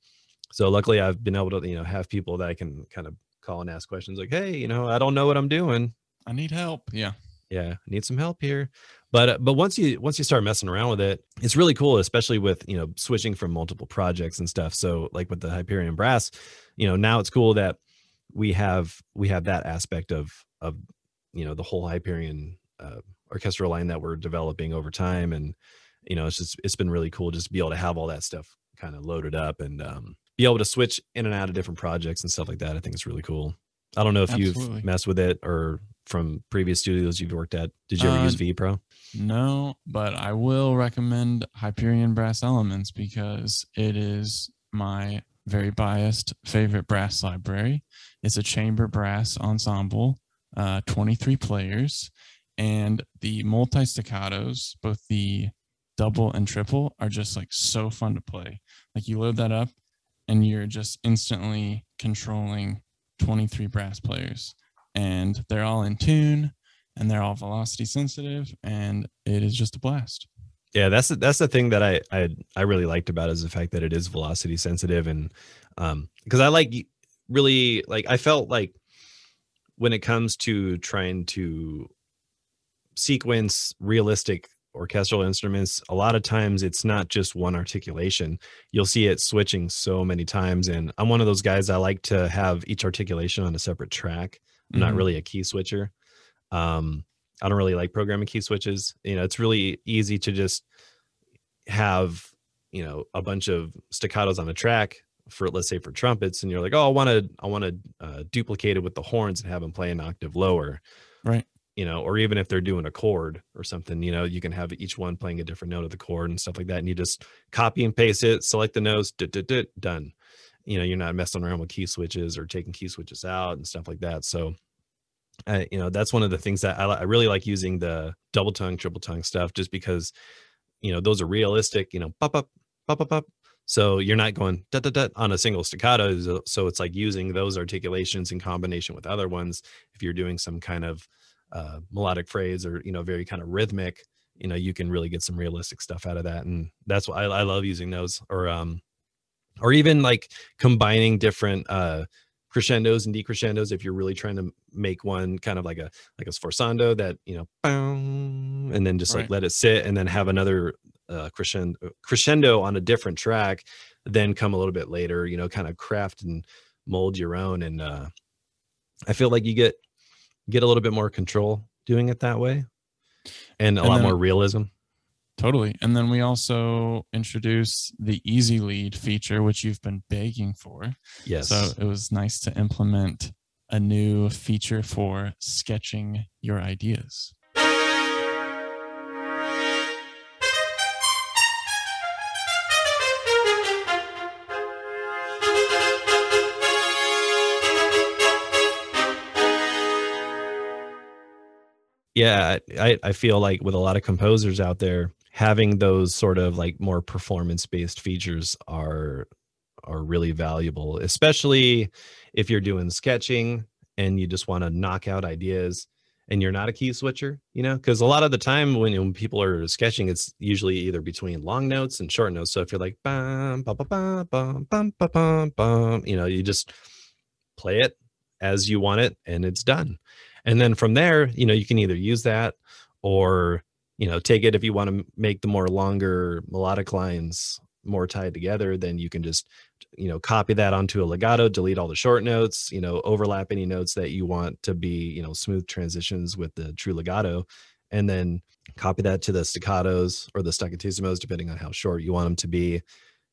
So luckily I've been able to, you know, have people that I can kind of call and ask questions like, Hey, you know, I don't know what I'm doing I need help. Yeah. yeah I need some help here but uh, but once you once you start messing around with it it's really cool especially with you know switching from multiple projects and stuff so like with the hyperion brass you know now it's cool that we have we have that aspect of of you know the whole hyperion uh, orchestral line that we're developing over time and you know it's just it's been really cool just to be able to have all that stuff kind of loaded up and um, be able to switch in and out of different projects and stuff like that i think it's really cool i don't know if Absolutely. you've messed with it or from previous studios you've worked at did you ever Uh, use v pro No, but I will recommend Hyperion Brass Elements because it is my very biased favorite brass library. It's a chamber brass ensemble, uh, 23 players, and the multi staccatos, both the double and triple, are just like so fun to play. Like you load that up and you're just instantly controlling 23 brass players, and they're all in tune and they're all velocity sensitive and it is just a blast yeah that's that's the thing that I, I i really liked about is the fact that it is velocity sensitive and um because i like really like i felt like when it comes to trying to sequence realistic orchestral instruments a lot of times it's not just one articulation. You'll see it switching so many times and i'm one of those guys i like to have each articulation on a separate track. I'm not Mhm. really a key switcher. Um i don't really like programming key switches. You know it's really easy to just have you know a bunch of staccatos on a track for let's say for trumpets and you're like oh i want to i want to uh, duplicate it with the horns and have them play an octave lower. Right you know or even if they're doing a chord or something you know you can have each one playing a different note of the chord and stuff like that and you just copy and paste it select the notes duh, duh, duh, done. You know you're not messing around with key switches or taking key switches out and stuff like that so I, you know that's one of the things that I, I really like using the double tongue triple tongue stuff just because you know those are realistic you know pop up pop up up so you're not going da, da, da, on a single staccato so it's like using those articulations in combination with other ones if you're doing some kind of uh, melodic phrase or you know very kind of rhythmic you know you can really get some realistic stuff out of that and that's why I, I love using those or um or even like combining different uh crescendos and decrescendos if you're really trying to make one kind of like a like a sforzando that you know boom, and then just like Right. let it sit and then have another uh, crescendo crescendo on a different track then come a little bit later you know kind of craft and mold your own and uh i feel like you get get a little bit more control doing it that way and a And lot then- more realism. Totally. And then we also introduced the easy lead feature which you've been begging for. Yes. So it was nice to implement a new feature for sketching your ideas yeah I, I feel like with a lot of composers out there having those sort of like more performance based features are are really valuable especially if you're doing sketching and you just want to knock out ideas and you're not a key switcher you know? Because a lot of the time when, when people are sketching it's usually either between long notes and short notes. So if you're like bum, bum, bum, bum, bum, bum, bum, bum, you know you just play it as you want it and it's done and then from there you know you can either use that or you know take it if you want to make the more longer melodic lines more tied together then you can just you know copy that onto a legato delete all the short notes you know overlap any notes that you want to be you know smooth transitions with the true legato and then copy that to the staccatos or the staccatissimos depending on how short you want them to be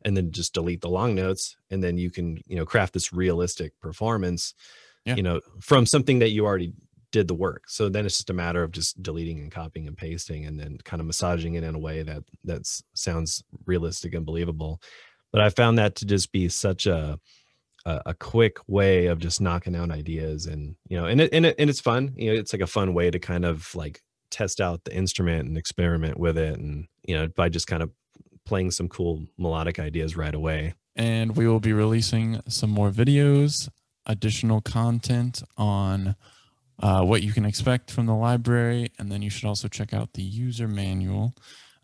and then just delete the long notes and then you can you know craft this realistic performance Yeah. you know from something that you already did the work. So then it's just a matter of just deleting and copying and pasting and then kind of massaging it in a way that that sounds realistic and believable. But i found that to just be such a a, quick way of just knocking out ideas and you know and it, and it and it's fun. You know it's like a fun way to kind of like test out the instrument and experiment with it and you know by just kind of playing some cool melodic ideas right away. And we will be releasing some more videos, additional content on uh, what you can expect from the library, and then you should also check out the user manual.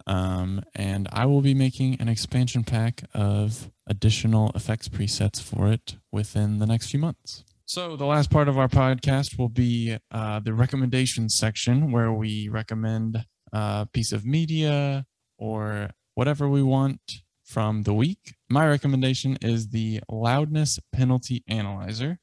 Um, and I will be making an expansion pack of additional effects presets for it within the next few months. So, the last part of our podcast will be uh, the recommendations section where we recommend a piece of media or whatever we want from the week. My recommendation is the Loudness Penalty Analyzer.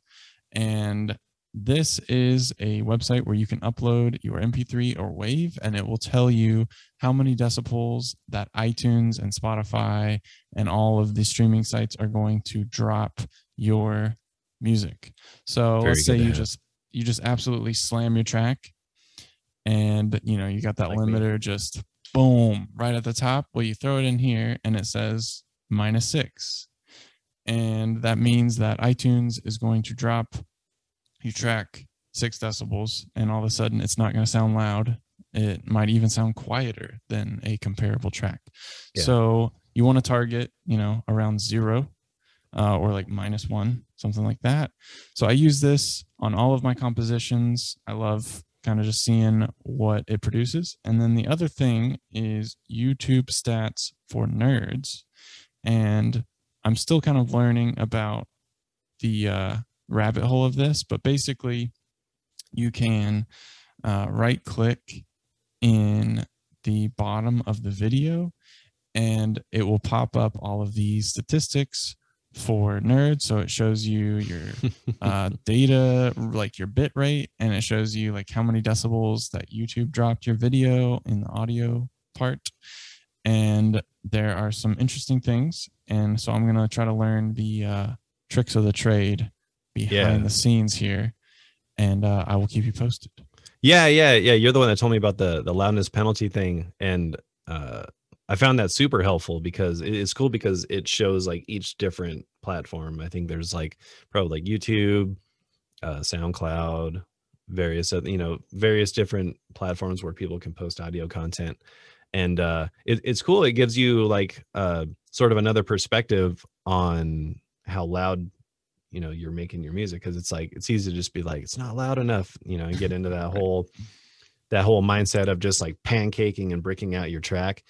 And this is a website where you can upload your MP3 or WAV, and it will tell you how many decibels that iTunes and Spotify and all of the streaming sites are going to drop your music. So Very let's say you have. just you just absolutely slam your track, and you know you got that Like me. limiter just boom right at the top. Well, you throw it in here, and it says minus six, and that means that iTunes is going to drop you track six decibels and all of a sudden it's not going to sound loud. It might even sound quieter than a comparable track. Yeah. so you want to target you know around zero uh, or like minus one something like that. So i use this on all of my compositions. I love kind of just seeing what it produces. And then the other thing is youtube stats for nerds. And i'm still kind of learning about the uh, rabbit hole of this, but basically, you can uh, right click in the bottom of the video and it will pop up all of these statistics for nerds. So it shows you your uh, data, like your bit rate, and it shows you like how many decibels that YouTube dropped your video in the audio part. And there are some interesting things. And so I'm going to try to learn the uh, tricks of the trade behind Yeah. the scenes here. And uh, I will keep you posted. Yeah, yeah, yeah. You're the one that told me about the the loudness penalty thing, and uh, I found that super helpful because it's cool because it shows like each different platform. I think there's like probably like YouTube, uh, SoundCloud, various other, you know various different platforms where people can post audio content, and uh, it, it's cool. It gives you like uh, sort of another perspective on how loud you know you're making your music because it's like it's easy to just be like it's not loud enough you know and get into that whole that whole mindset of just like pancaking and breaking out your track.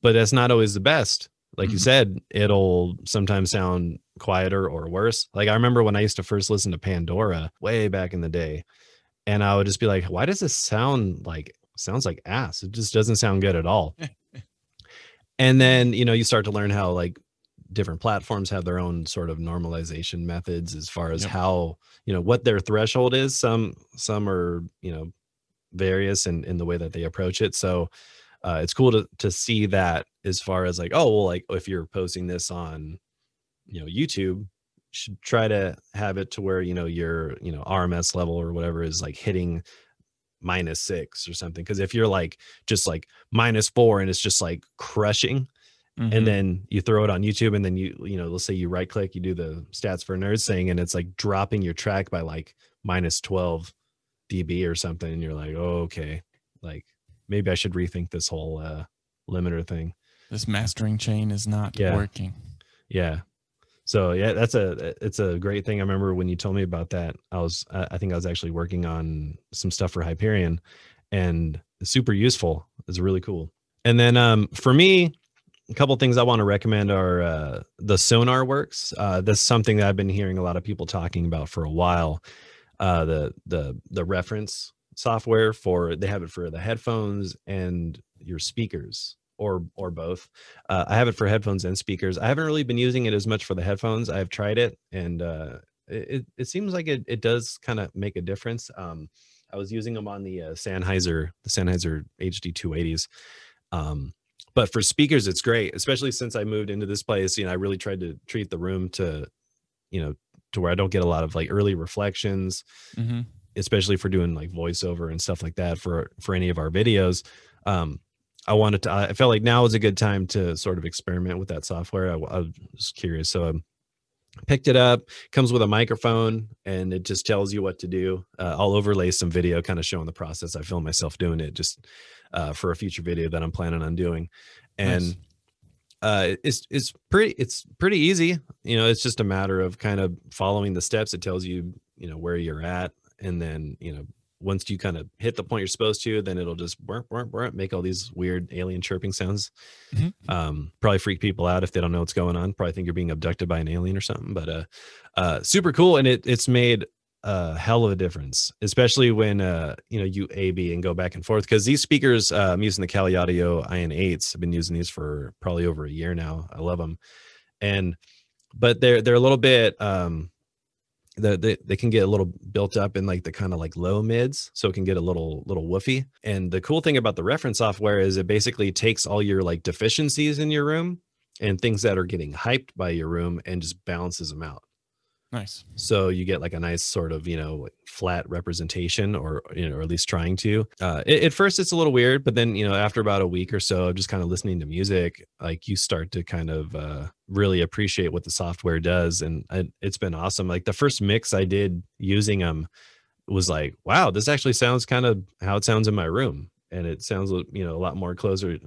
But that's not always the best. Like you Mhm. said it'll sometimes sound quieter or worse. Like i remember when i used to first listen to pandora way back in the day and i would just be like why does this sound like sounds like ass? It just doesn't sound good at all. And then you know you start to learn how like different platforms have their own sort of normalization methods as far as Yep. how you know what their threshold is. Some some are you know various in in the way that they approach it. So uh, it's cool to to see that as far as like oh well like if you're posting this on you know youtube should try to have it to where you know your you know rms level or whatever is like hitting minus six or something. Because if you're like just like minus four and it's just like crushing Mhm. and then you throw it on YouTube, and then you you know let's say you right click, you do the stats for nerds thing, and it's like dropping your track by like minus twelve dB or something, and you're like, oh, okay, like maybe I should rethink this whole uh limiter thing. This mastering chain is not Yeah. working. Yeah. So yeah, that's a it's a great thing. I remember when you told me about that. I was I I think I was actually working on some stuff for Hyperion, and super useful. It's really cool. And then um, for me, a couple things I want to recommend are uh, the Sonarworks. Uh, this is something that I've been hearing a lot of people talking about for a while. Uh, the the the reference software for they have it for the headphones and your speakers or or both uh, I have it for headphones and speakers. I haven't really been using it as much for the headphones. I've tried it, and uh, it it- it seems like it it does kind of make a difference. Um, I was using them on the uh, Sennheiser the Sennheiser HD 280s. Um, but for speakers, it's great, especially since I moved into this place. You know, I really tried to treat the room to, you know, to where I don't get a lot of like early reflections hmm especially for doing like voiceover and stuff like that for for any of our videos um i wanted to i felt like now is a good time to sort of experiment with that software i, I was curious so i picked it up comes with a microphone and it just tells you what to do uh, i'll overlay some video kind of showing the process i film myself doing it just uh, for a future video that i'm planning on doing. And Nice. uh it's it's pretty it's pretty easy. You know it's just a matter of kind of following the steps. It tells you you know where you're at. And then you know once you kind of hit the point you're supposed to then it'll just burp, burp, burp, make all these weird alien chirping sounds. Mhm. um probably freak people out if they don't know what's going on. Probably think you're being abducted by an alien or something. But uh uh super cool. And it it's made a hell of a difference especially when uh you know you a b and go back and forth because these speakers uh, i'm using the Kali Audio ion 8s i've been using these for probably over a year now i love them and but they're they're a little bit um the, they, they can get a little built up in like the kind of like low mids so it can get a little little woofy and the cool thing about the reference software is it basically takes all your like deficiencies in your room and things that are getting hyped by your room and just balances them out Nice. so you get like a nice sort of you know flat representation or you know or at least trying to. Uh it, at first it's a little weird but then you know after about a week or so of just kind of listening to music like you start to kind of uh really appreciate what the software does and I, it's been awesome. Like the first mix i did using them was like wow this actually sounds kind of how it sounds in my room and it sounds you know a lot more closer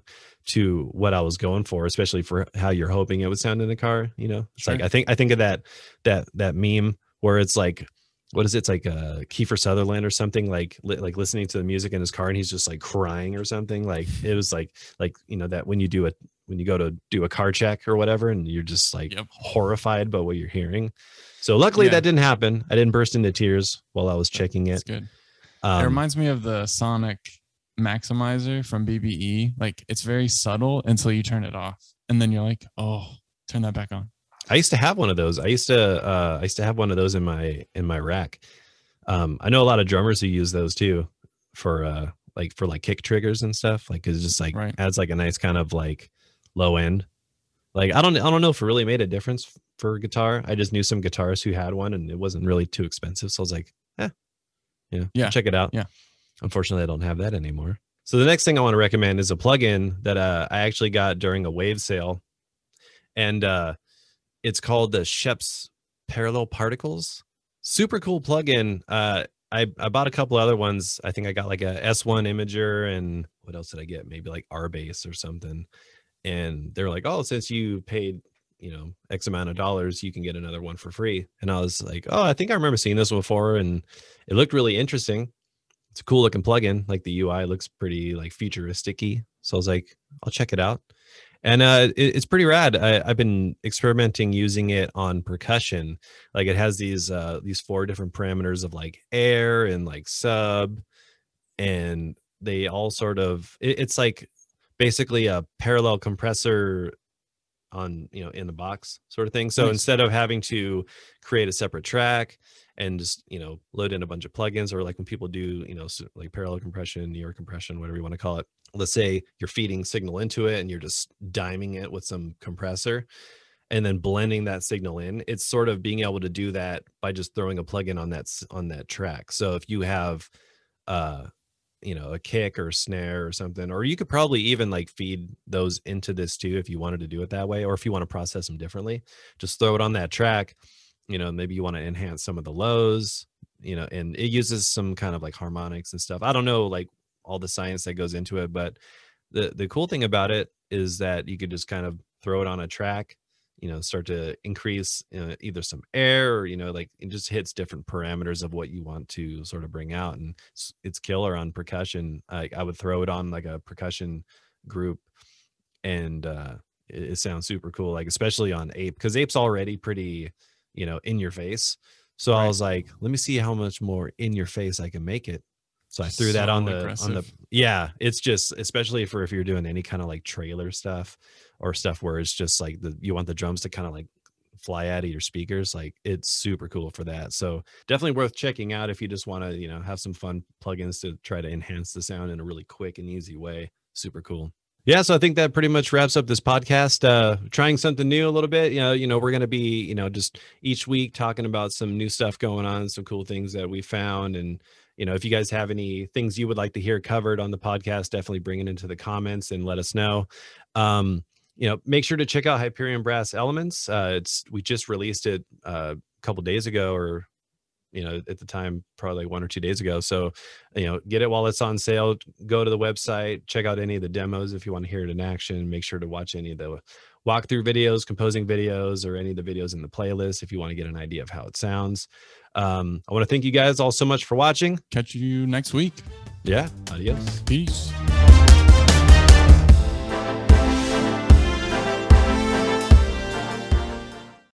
to what I was going for, especially for how you're hoping it would sound in a car. You know, it's like I think I think of that that that meme where it's like what is it? It's like uh Kiefer Sutherland or something like li- like listening to the music in his car and he's just like crying or something. Like it was like like you know that when you do it when you go to do a car check or whatever and you're just like Yep. horrified by what you're hearing. So luckily Yeah. that didn't happen. I didn't burst into tears while I was checking it. good. Um, it reminds me of the Sonic maximizer from BBE. Like it's very subtle until you turn it off, and then you're like, oh, turn that back on. I used to have one of those. I used to uh I used to have one of those in my in my rack. Um I know a lot of drummers who use those too for uh like for like kick triggers and stuff. Like it's just like Right. adds like a nice kind of like low end. Like I don't I don't know if it really made a difference for guitar. I just knew some guitarists who had one and it wasn't really too expensive. So I was like, eh, know, Yeah. check it out. Yeah. Unfortunately, I don't have that anymore. So the next thing I want to recommend is a plugin that uh, I actually got during a wave sale. And uh it's called the Sheps Parallel Particles. Super cool plugin. Uh, I I bought a couple other ones. I think I got like a S1 imager and what else did I get? Maybe like RBass or something. And they're like, oh, since you paid you know X amount of dollars, you can get another one for free. And I was like, oh, I think I remember seeing this before, and it looked really interesting. It's a cool looking plugin. Like the UI looks pretty like futuristic-y. So I was like, I'll check it out and uh, it, it's pretty rad. I, I've been experimenting using it on percussion. Like it has these uh, these four different parameters of like air and like sub, and they all sort of. It, it's like basically a parallel compressor on you know in the box sort of thing. So Nice. instead of having to create a separate track and just you know load in a bunch of plugins or like when people do you know like parallel compression, York compression, whatever you want to call it let's say you're feeding signal into it and you're just diming it with some compressor and then blending that signal in it's sort of being able to do that by just throwing a plugin on that on that track. So if you have uh you know a kick or a snare or something or you could probably even like feed those into this too if you wanted to do it that way or if you want to process them differently just throw it on that track you know maybe you want to enhance some of the lows you know and it uses some kind of like harmonics and stuff. I don't know like all the science that goes into it but the the cool thing about it is that you could just kind of throw it on a track you know start to increase uh, either some air or you know like it just hits different parameters of what you want to sort of bring out and it's, it's killer on percussion. I, I would throw it on like a percussion group and uh it, it sounds super cool like especially on ape because ape's already pretty you know in your face. So i was like let me see how much more in your face i can make it. So i threw that on So the on the yeah it's just especially for if you're doing any kind of like trailer stuff or stuff where it's just like the you want the drums to kind of like fly out of your speakers like it's super cool for that. So definitely worth checking out if you just want to you know have some fun plugins to try to enhance the sound in a really quick and easy way. Super cool yeah so i think that pretty much wraps up this podcast. Uh trying something new a little bit. You know you know we're gonna be you know just each week talking about some new stuff going on some cool things that we found. And you know if you guys have any things you would like to hear covered on the podcast definitely bring it into the comments and let us know. Um you know make sure to check out hyperion brass elements. Uh it's we just released it uh, a couple days ago or you know at the time probably like one or two days ago. So you know get it while it's on sale go to the website check out any of the demos if you want to hear it in action. Make sure to watch any of the walkthrough videos composing videos or any of the videos in the playlist if you want to get an idea of how it sounds. Um, i want to thank you guys all so much for watching. Catch you next week. yeah adios. Peace.